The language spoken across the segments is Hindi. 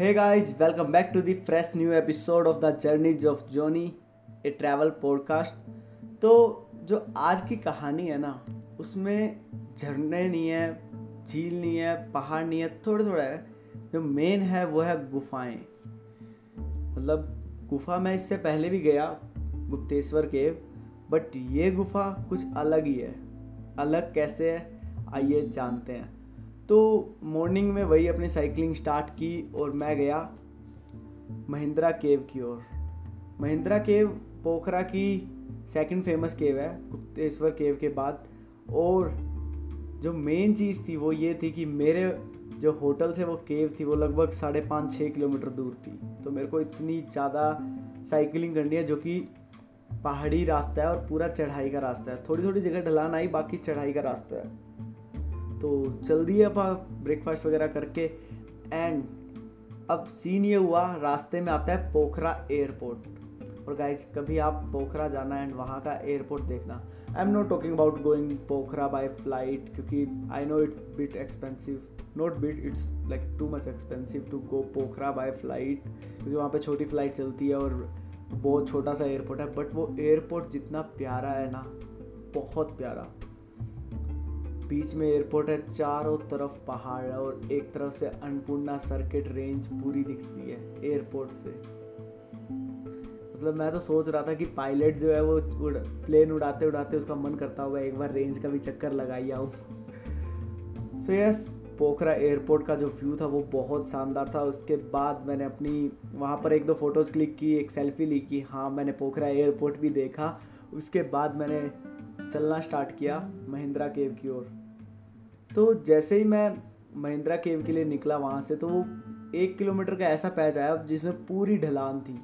Hey guys, welcome back to the fresh new episode of the Journeys of Johnny, a travel podcast. तो जो आज की कहानी है ना उसमें झरने नहीं है झील नहीं है पहाड़ नहीं है थोड़े थोड़ा है। जो मेन है वो है गुफाएँ। मतलब गुफा मैं इससे पहले भी गया गुप्तेश्वर के। बट ये गुफा कुछ अलग ही है। अलग कैसे है आइए जानते हैं। तो मॉर्निंग में वही अपनी साइकिलिंग स्टार्ट की और मैं गया महिंद्रा केव की ओर। महिंद्रा केव पोखरा की सेकंड फ़ेमस केव है, गुप्तेश्वर केव के बाद। और जो मेन चीज़ थी वो ये थी कि मेरे जो होटल से वो केव थी वो लगभग साढ़े पाँच छः किलोमीटर दूर थी। तो मेरे को इतनी ज़्यादा साइकिलिंग करनी है जो कि पहाड़ी रास्ता है और पूरा चढ़ाई का रास्ता है। थोड़ी थोड़ी जगह ढलान आई, बाकी चढ़ाई का रास्ता है। तो जल्दी अब ब्रेकफास्ट वगैरह करके एंड अब सीन ये हुआ, रास्ते में आता है पोखरा एयरपोर्ट और गाइज़ कभी आप पोखरा जाना एंड वहाँ का एयरपोर्ट देखना। I am not talking about going Pokhara by flight क्योंकि I know it's bit expensive not bit it's like too much expensive to go Pokhara by flight क्योंकि वहाँ पे छोटी फ़्लाइट चलती है और बहुत छोटा सा एयरपोर्ट है। बट वो एयरपोर्ट जितना प्यारा है ना, बहुत प्यारा। बीच में एयरपोर्ट है, चारों तरफ़ पहाड़ और एक तरफ़ से अन्नपूर्णा सर्किट रेंज पूरी दिखती है एयरपोर्ट से। मतलब मैं तो सोच रहा था कि पायलट जो है वो उड़, प्लेन उड़ाते उड़ाते उसका मन करता होगा, एक बार रेंज का भी चक्कर लगाई आऊँ। सो यस पोखरा एयरपोर्ट का जो व्यू था वो बहुत शानदार था। उसके बाद मैंने अपनी, वहाँ पर एक दो फ़ोटोज़ क्लिक की, एक सेल्फी ली कि हाँ मैंने पोखरा एयरपोर्ट भी देखा। उसके बाद मैंने चलना स्टार्ट किया महिंद्रा केव की ओर। तो जैसे ही मैं महिंद्रा केव के लिए निकला वहाँ से तो वो एक किलोमीटर का ऐसा पैच आया जिसमें पूरी ढलान थी।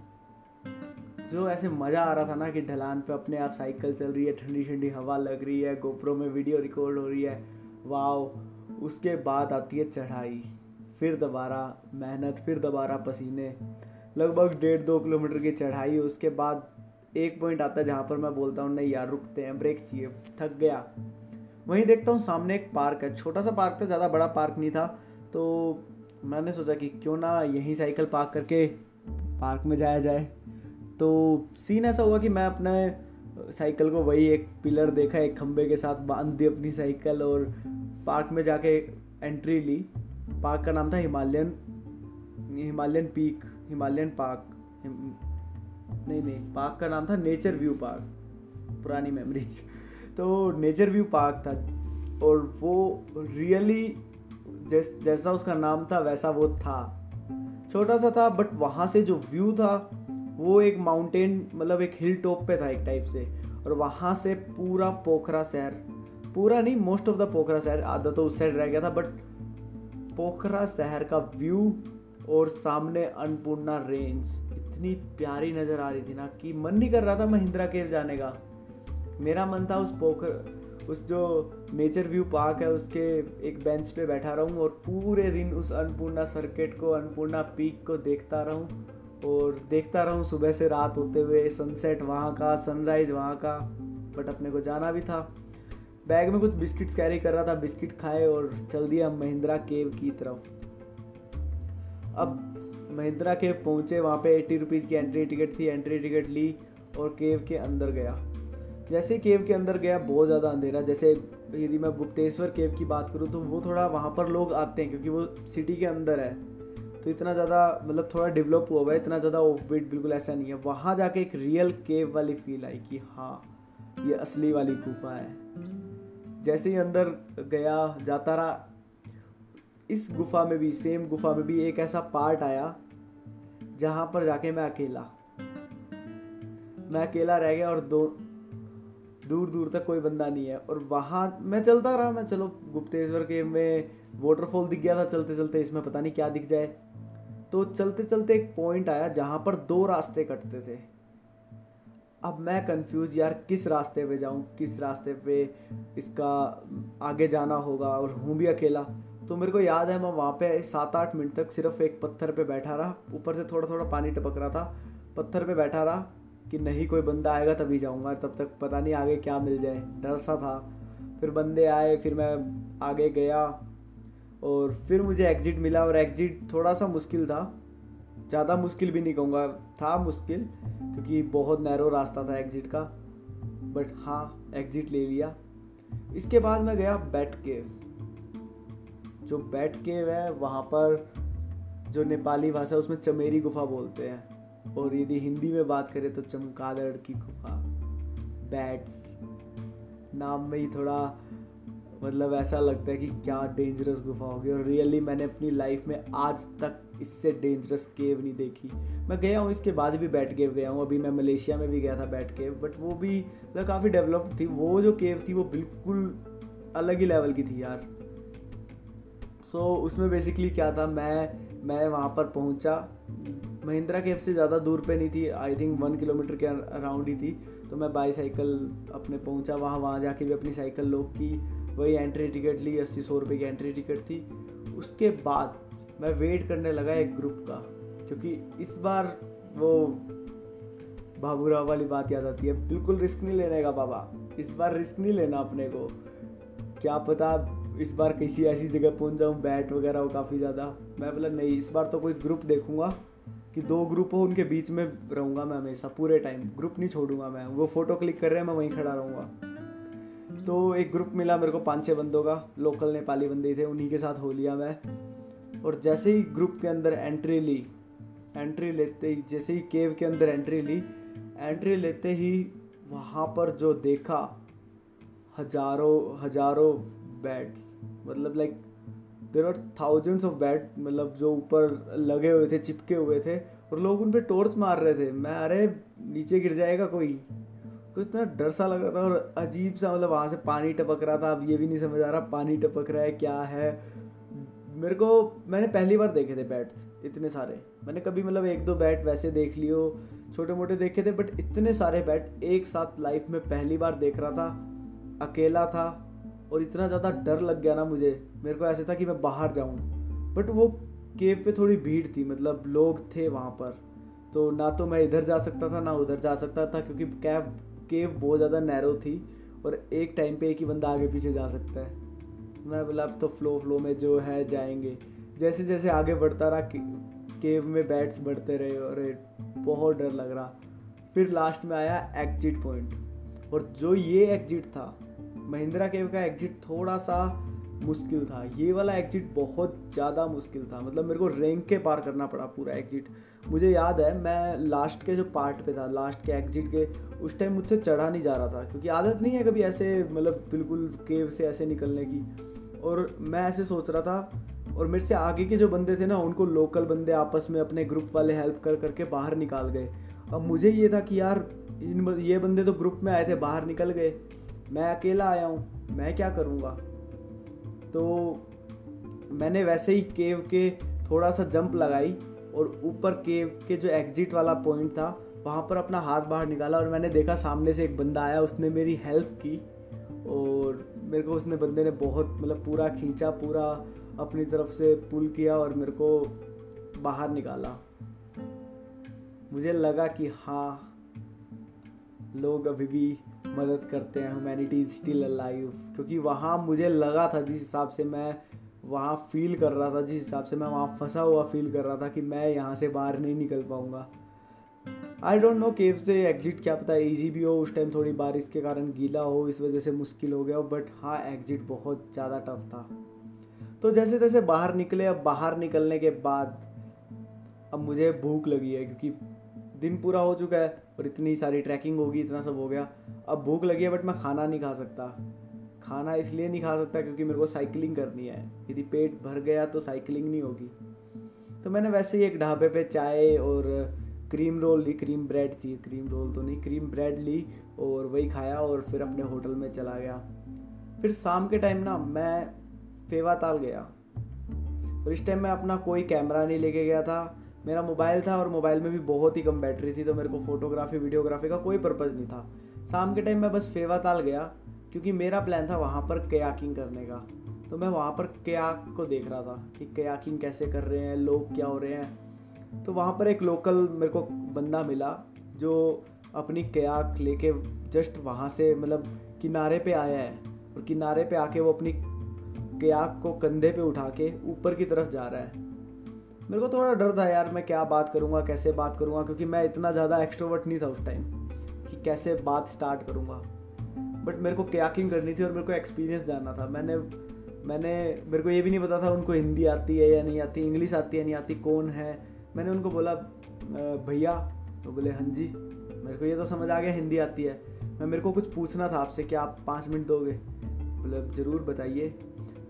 जो ऐसे मज़ा आ रहा था ना कि ढलान पे अपने आप साइकिल चल रही है ठंडी ठंडी हवा लग रही है, गोप्रो में वीडियो रिकॉर्ड हो रही है वाव उसके बाद आती है चढ़ाई, फिर दोबारा मेहनत, फिर दोबारा पसीने, लगभग डेढ़ दो किलोमीटर की चढ़ाई, उसके बाद एक पॉइंट आता है जहाँ पर मैं बोलता हूँ, नहीं यार, रुकते हैं, ब्रेक चाहिए। थक गया। वहीं देखता हूँ, सामने एक पार्क है। छोटा सा पार्क था, ज़्यादा बड़ा पार्क नहीं था। तो मैंने सोचा कि क्यों ना यहीं साइकिल पार्क करके पार्क में जाया जाए। तो सीन ऐसा हुआ कि मैं अपने साइकिल को वही एक पिलर देखा, एक खंबे के साथ बाँध दी अपनी साइकिल और पार्क में जाके एंट्री ली। पार्क का नाम था Himalayan Himalayan peak, Himalayan park. नहीं नहीं, पार्क का नाम था नेचर व्यू पार्क। पुरानी मेमोरीज तो नेचर व्यू पार्क था और वो रियली जैस, जैसा उसका नाम था, वैसा वो था। छोटा सा था बट वहाँ से जो व्यू था, वो एक माउंटेन मतलब एक हिल टॉप पे था एक टाइप से। और वहाँ से पूरा पोखरा शहर, पूरा नहीं मोस्ट ऑफ़ द पोखरा शहर, आधा तो उस साइड रह गया था बट पोखरा शहर का व्यू और सामने अन्नपूर्णा रेंज इतनी प्यारी नज़र आ रही थी ना कि मन नहीं कर रहा था महिंद्रा केव जाने का। मेरा मन था उस पोखर, उस जो नेचर व्यू पार्क है, उसके एक बेंच पे बैठा रहूँ और पूरे दिन उस अन्नपूर्णा सर्किट को, अन्नपूर्णा पीक को देखता रहूँ और देखता रहूँ सुबह से रात होते हुए सनसेट वहाँ का सनराइज वहाँ का बट अपने को जाना भी था। बैग में कुछ बिस्किट्स कैरी कर रहा था बिस्किट खाए और चल दिया महिंद्रा केव की तरफ़। अब महिंद्रा केव पहुँचे, वहाँ पे एट्टी रुपीज़ की एंट्री टिकट थी एंट्री टिकट ली और केव के अंदर गया। जैसे केव के अंदर गया, बहुत ज़्यादा अंधेरा। जैसे यदि मैं गुप्तेश्वर केव की बात करूँ तो वो थोड़ा वहाँ पर लोग आते हैं, क्योंकि वो सिटी के अंदर है। तो इतना ज़्यादा मतलब थोड़ा डेवलप हुआ हुआ है, इतना ज़्यादा ऑफ़ बिल्कुल ऐसा नहीं है। वहाँ जाके एक रियल केव वाली फील आई कि हाँ ये असली वाली गुफा है। जैसे ही अंदर गया, जाता रहा, इस गुफा में भी सेम गुफा में भी एक ऐसा पार्ट आया, जहाँ पर जाके मैं अकेला। मैं अकेला रह गया और दो दूर दूर तक कोई बंदा नहीं है। और वहाँ मैं चलता रहा, मैं चलो गुप्तेश्वर के में वाटरफॉल दिख गया था चलते चलते, इसमें पता नहीं क्या दिख जाए। तो चलते चलते एक पॉइंट आया जहाँ पर दो रास्ते कटते थे। अब मैं कंफ्यूज यार किस रास्ते पे जाऊँ, किस रास्ते पे इसका आगे जाना होगा और हूँ भी अकेला। तो मेरे को याद है, मैं वहाँ पे सात आठ मिनट तक सिर्फ़ एक पत्थर पे बैठा रहा, ऊपर से थोड़ा थोड़ा पानी टपक रहा था, पत्थर पे बैठा रहा। कि नहीं कोई बंदा आएगा तभी जाऊँगा, तब तक पता नहीं आगे क्या मिल जाए। डर सा था। फिर बंदे आए, फिर मैं आगे गया और फिर मुझे एग्जिट मिला और एग्जिट थोड़ा सा मुश्किल था। ज़्यादा मुश्किल भी नहीं कहूँगा, था मुश्किल क्योंकि बहुत नैरो रास्ता था एग्जिट का। बट हाँ एग्जिट ले लिया। इसके बाद मैं गया बैट केव जो बैट केव है, वहाँ पर जो नेपाली भाषा उसमें चमेरी गुफा बोलते हैं। और यदि हिंदी में बात करें तो चमकादड़ की गुफा बैट्स नाम में ही थोड़ा मतलब ऐसा लगता है कि क्या डेंजरस गुफा होगी। और रियली मैंने अपनी लाइफ में आज तक इससे डेंजरस केव नहीं देखी। मैं गया हूँ इसके बाद भी बैट केव गया हूँ। अभी मैं मलेशिया में भी गया था बैट केव बट वो भी मतलब काफ़ी डेवलप थी। वो जो केव थी वो बिल्कुल अलग ही लेवल की थी यार। सो so, उसमें बेसिकली क्या था मैं मैं वहाँ पर पहुँचा। महिंद्रा केव से ज़्यादा दूर पे नहीं थी आई थिंक वन किलोमीटर के अराउंड ही थी तो मैं बाई साइकिल अपने पहुँचा वहाँ वहाँ जाके भी अपनी साइकिल लोग की, वही एंट्री टिकट ली, अस्सी सौ रुपये की एंट्री टिकट थी। उसके बाद मैं वेट करने लगा एक ग्रुप का, क्योंकि इस बार वो बाबूराव वाली बात याद आती है, बिल्कुल रिस्क नहीं लेने का बाबा, इस बार रिस्क नहीं लेना अपने को। क्या पता इस बार किसी ऐसी जगह पहुँच जाऊँ बैट वगैरह हो काफ़ी ज़्यादा, मैं बोला, नहीं, इस बार तो कोई ग्रुप देखूँगा। कि दो ग्रुप हो उनके बीच में रहूँगा मैं हमेशा, पूरे टाइम ग्रुप नहीं छोड़ूँगा मैं। वो फ़ोटो क्लिक कर रहे हैं, मैं वहीं खड़ा रहूँगा। तो एक ग्रुप मिला मेरे को पाँच छः बंदों का लोकल नेपाली बंदे थे, उन्हीं के साथ हो लिया मैं। और जैसे ही ग्रुप के अंदर एंट्री ली एंट्री लेते ही, जैसे ही केव के अंदर एंट्री ली एंट्री लेते ही वहाँ पर जो देखा, हज़ारों हज़ारों बेड्स मतलब like there are thousands of bat मतलब जो ऊपर लगे हुए थे, चिपके हुए थे, और लोग उन पर टॉर्च मार रहे थे। मैं, अरे, नीचे गिर जाएगा कोई? तो इतना डर सा लग रहा था, और अजीब सा मतलब वहाँ से पानी टपक रहा था। अब ये भी नहीं समझ आ रहा, पानी टपक रहा है, क्या है? मेरे को, मैंने पहली बार देखे थे बैट्स इतने सारे। मैंने कभी मतलब एक दो बैट वैसे देख लियो छोटे मोटे देखे थे बट इतने सारे बैट एक साथ लाइफ में पहली बार देख रहा था, अकेला था। और इतना ज़्यादा डर लग गया ना मुझे। मेरे को ऐसे था कि मैं बाहर जाऊँ। बट वो केव पे थोड़ी भीड़ थी मतलब लोग थे वहाँ पर। तो ना तो मैं इधर जा सकता था, ना उधर जा सकता था, क्योंकि कैब केव बहुत ज़्यादा नैरो थी और एक टाइम पे एक ही बंदा आगे पीछे जा सकता है। मैं बोला, अब तो फ्लो फ्लो में जो है जाएँगे। जैसे जैसे आगे बढ़ता रहा केव में बैट्स बढ़ते रहे और बहुत डर लग रहा। फिर लास्ट में आया एग्जिट पॉइंट और जो ये एग्जिट था महिंद्रा केव का एग्जिट थोड़ा सा मुश्किल था। ये वाला एग्जिट बहुत ज़्यादा मुश्किल था। मतलब मेरे को रैंक के पार करना पड़ा पूरा एग्जिट मुझे याद है, मैं लास्ट के जो पार्ट पे था लास्ट के एग्जिट के, उस टाइम मुझसे चढ़ा नहीं जा रहा था। क्योंकि आदत नहीं है कभी ऐसे मतलब बिल्कुल केव से ऐसे निकलने की। और मैं ऐसे सोच रहा था, और मेरे से आगे के जो बंदे थे ना, उनको लोकल बंदे आपस में अपने ग्रुप वाले हेल्प कर, करके बाहर निकाल गए। अब मुझे ये था कि यार, इन ये बंदे तो ग्रुप में आए थे, बाहर निकल गए। मैं अकेला आया हूँ, मैं क्या करूँगा? तो मैंने वैसे ही केव के थोड़ा सा जंप लगाई और ऊपर केव के जो एग्जिट वाला पॉइंट था, वहाँ पर अपना हाथ बाहर निकाला और मैंने देखा सामने से एक बंदा आया, उसने मेरी हेल्प की और मेरे को उसने बंदे ने बहुत मतलब पूरा खींचा, पूरा अपनी तरफ़ से पुल किया और मेरे को बाहर निकाला। मुझे लगा कि हाँ लोग अभी भी मदद करते हैं ह्यूमैनिटी इज़ स्टिल अलाइव क्योंकि वहाँ मुझे लगा था जिस हिसाब से मैं वहाँ फील कर रहा था, जिस हिसाब से मैं वहाँ फंसा हुआ फील कर रहा था कि मैं यहाँ से बाहर नहीं निकल पाऊँगा। आई डोंट नो केव से एग्जिट क्या पता ईजी भी हो, उस टाइम थोड़ी बारिश के कारण गीला हो, इस वजह से मुश्किल हो गया हो बट हाँ एग्जिट बहुत ज़्यादा टफ था। तो जैसे तैसे बाहर निकले, अब बाहर निकलने के बाद अब मुझे भूख लगी है, क्योंकि दिन पूरा हो चुका है और इतनी सारी ट्रैकिंग होगी इतना सब हो गया। अब भूख लगी है बट मैं खाना नहीं खा सकता। खाना इसलिए नहीं खा सकता क्योंकि मेरे को साइकिलिंग करनी है। यदि पेट भर गया तो साइकिलिंग नहीं होगी। तो मैंने वैसे ही एक ढाबे पे चाय और क्रीम रोल ली क्रीम ब्रेड थी। क्रीम रोल तो नहीं क्रीम ब्रेड ली और वही खाया और फिर अपने होटल में चला गया। फिर शाम के टाइम ना मैं फेवा ताल गया। और इस टाइम मैं अपना कोई कैमरा नहीं लेके गया था। मेरा मोबाइल था और मोबाइल में भी बहुत ही कम बैटरी थी तो मेरे को फोटोग्राफी, वीडियोग्राफी का कोई पर्पज़ नहीं था। शाम के टाइम मैं बस फेवा ताल गया, क्योंकि मेरा प्लान था वहाँ पर कयाकिंग करने का। तो मैं वहाँ पर कयाक को देख रहा था कि कयाकिंग कैसे कर रहे हैं, लोग क्या हो रहे हैं। तो वहाँ पर एक लोकल मेरे को बंदा मिला, जो अपनी कयाक लेके जस्ट वहाँ से मतलब किनारे पे आया है। और किनारे पे आके वो अपनी कयाक को कंधे पे उठा के ऊपर की तरफ़ जा रहा है। मेरे को थोड़ा डर था यार, मैं क्या बात करूँगा, कैसे बात करूँगा, क्योंकि मैं इतना ज़्यादा एक्सट्रोवर्ट नहीं था उस टाइम कि कैसे बात स्टार्ट करूँगा। बट मेरे को कयाकिंग करनी थी और मेरे को एक्सपीरियंस जानना था। मैंने मैंने, मेरे को ये भी नहीं पता था उनको हिंदी आती है या नहीं आती इंग्लिश आती है नहीं आती, कौन है। मैंने उनको बोला भैया। तो बोले हाँ जी। मेरे को ये तो समझ आ गया, हिंदी आती है। मैं, मेरे को कुछ पूछना था आपसे, क्या आप पाँच मिनट दोगे? बोले, ज़रूर, बताइए।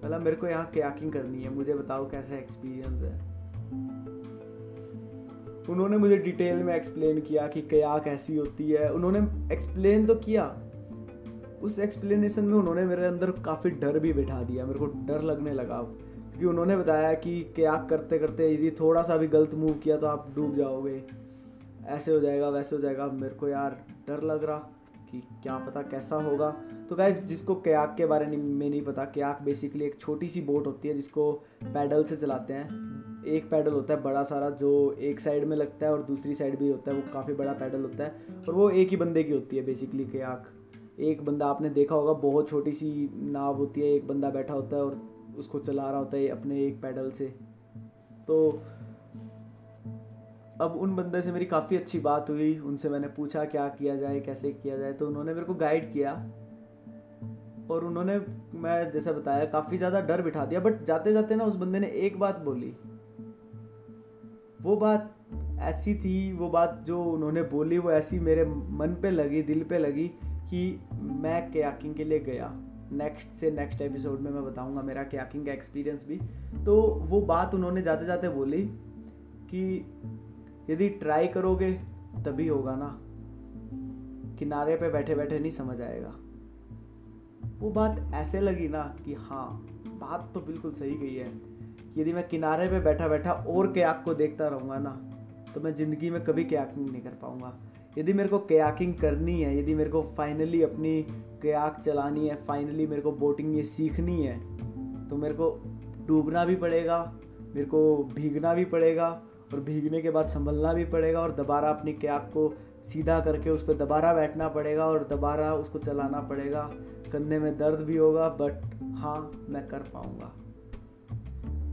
बोला, मेरे को यहाँ कयाकिंग करनी है? मुझे बताओ कैसा एक्सपीरियंस है? उन्होंने मुझे डिटेल में एक्सप्लेन किया कि कया कैसी होती है। उन्होंने एक्सप्लेन तो किया। उस एक्सप्लेनेशन में उन्होंने मेरे अंदर काफ़ी डर भी बिठा दिया। मेरे को डर लगने लगा। क्योंकि उन्होंने बताया कि कयाक करते करते यदि थोड़ा सा भी गलत मूव किया तो आप डूब जाओगे। ऐसे हो जाएगा, वैसे हो जाएगा। मेरे को यार डर लग रहा कि क्या पता कैसा होगा। तो गैस जिसको कयाक के बारे में नहीं पता, कयाक बेसिकली एक छोटी सी बोट होती है जिसको पैडल से चलाते हैं। एक पैडल होता है बड़ा सारा जो एक साइड में लगता है और दूसरी साइड भी होता है, वो काफ़ी बड़ा पैडल होता है और वो एक ही बंदे की होती है बेसिकली के आँख। एक बंदा आपने देखा होगा, बहुत छोटी सी नाव होती है, एक बंदा बैठा होता है और उसको चला रहा होता है अपने एक पैडल से। तो अब उन बंदे से मेरी काफ़ी अच्छी बात हुई, उनसे मैंने पूछा क्या किया जाए, कैसे किया जाए तो उन्होंने मेरे को गाइड किया। और उन्होंने मैं जैसे बताया, काफ़ी ज़्यादा डर बिठा दिया बट जाते जाते ना उस बंदे ने एक बात बोली। वो बात ऐसी थी, वो बात जो उन्होंने बोली, वो ऐसी मेरे मन पे लगी, दिल पे लगी कि मैं कयाकिंग के लिए गया। नेक्स्ट से नेक्स्ट एपिसोड में मैं बताऊँगा मेरा कयाकिंग का एक्सपीरियंस भी। तो वो बात उन्होंने जाते जाते बोली कि यदि ट्राई करोगे, तभी होगा ना। किनारे पे बैठे बैठे नहीं समझ आएगा। वो बात ऐसे लगी ना कि हाँ बात तो बिल्कुल सही गई है। यदि मैं किनारे पे बैठा बैठा और कयाक को देखता रहूँगा ना तो मैं ज़िंदगी में कभी कयाकिंग नहीं कर पाऊँगा। यदि मेरे को कयाकिंग करनी है, यदि मेरे को फाइनली अपनी कयाक चलानी है फाइनली मेरे को बोटिंग ये सीखनी है तो मेरे को डूबना भी पड़ेगा, मेरे को भीगना भी पड़ेगा और भीगने के बाद संभलना भी पड़ेगा और दोबारा अपनी कैक को सीधा करके उस पर दोबारा बैठना पड़ेगा और दोबारा उसको चलाना पड़ेगा। कंधे में दर्द भी होगा बट हाँ मैं कर पाऊँगा।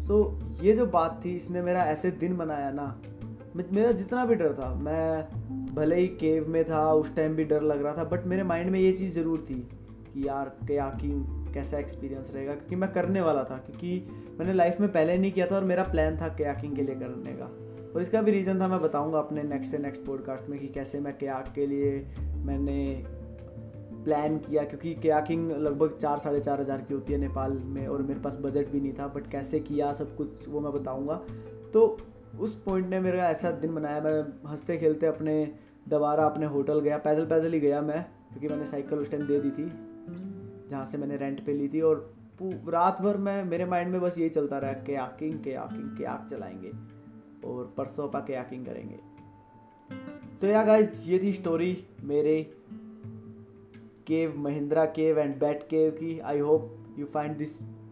सो so, ये जो बात थी इसने मेरा ऐसे दिन बनाया ना मेरा जितना भी डर था मैं भले ही केव में था उस टाइम भी डर लग रहा था बट मेरे माइंड में ये चीज़ ज़रूर थी कि यार कयाकिंग कैसा एक्सपीरियंस रहेगा क्योंकि मैं करने वाला था क्योंकि मैंने लाइफ में पहले नहीं किया था और मेरा प्लान था कयाकिंग के लिए करने का। और इसका भी रीज़न था मैं बताऊँगा अपने नेक्स्ट से नेक्स्ट पॉडकास्ट में कि कैसे मैं कयाक के लिए मैंने प्लान किया, क्योंकि कयाकिंग लगभग चार, साढ़े चार हज़ार की होती है नेपाल में और मेरे पास बजट भी नहीं था बट कैसे किया, सब कुछ वो मैं बताऊँगा। तो उस पॉइंट ने मेरा ऐसा दिन बनाया मैं हँसते खेलते अपने दोबारा अपने होटल गया, पैदल पैदल ही गया मैं, क्योंकि मैंने साइकिल उस टाइम दे दी थी, जहाँ से मैंने रेंट पे ली थी और रात भर मैं, मेरे माइंड में बस यही चलता रहा के आकिंग के आकिंग के आग चलाएँगे और परसों पा के आकिंग करेंगे। तो या गाइज़ ये थी स्टोरी मेरे cave, Mahindra cave and bat cave की I hope you find this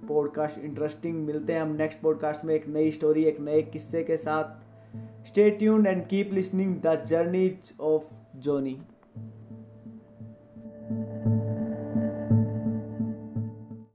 podcast interesting मिलते हैं हम नेक्स्ट पॉडकास्ट में एक नई स्टोरी एक नए किस्से के साथ. Stay tuned and keep listening the journeys of Johnny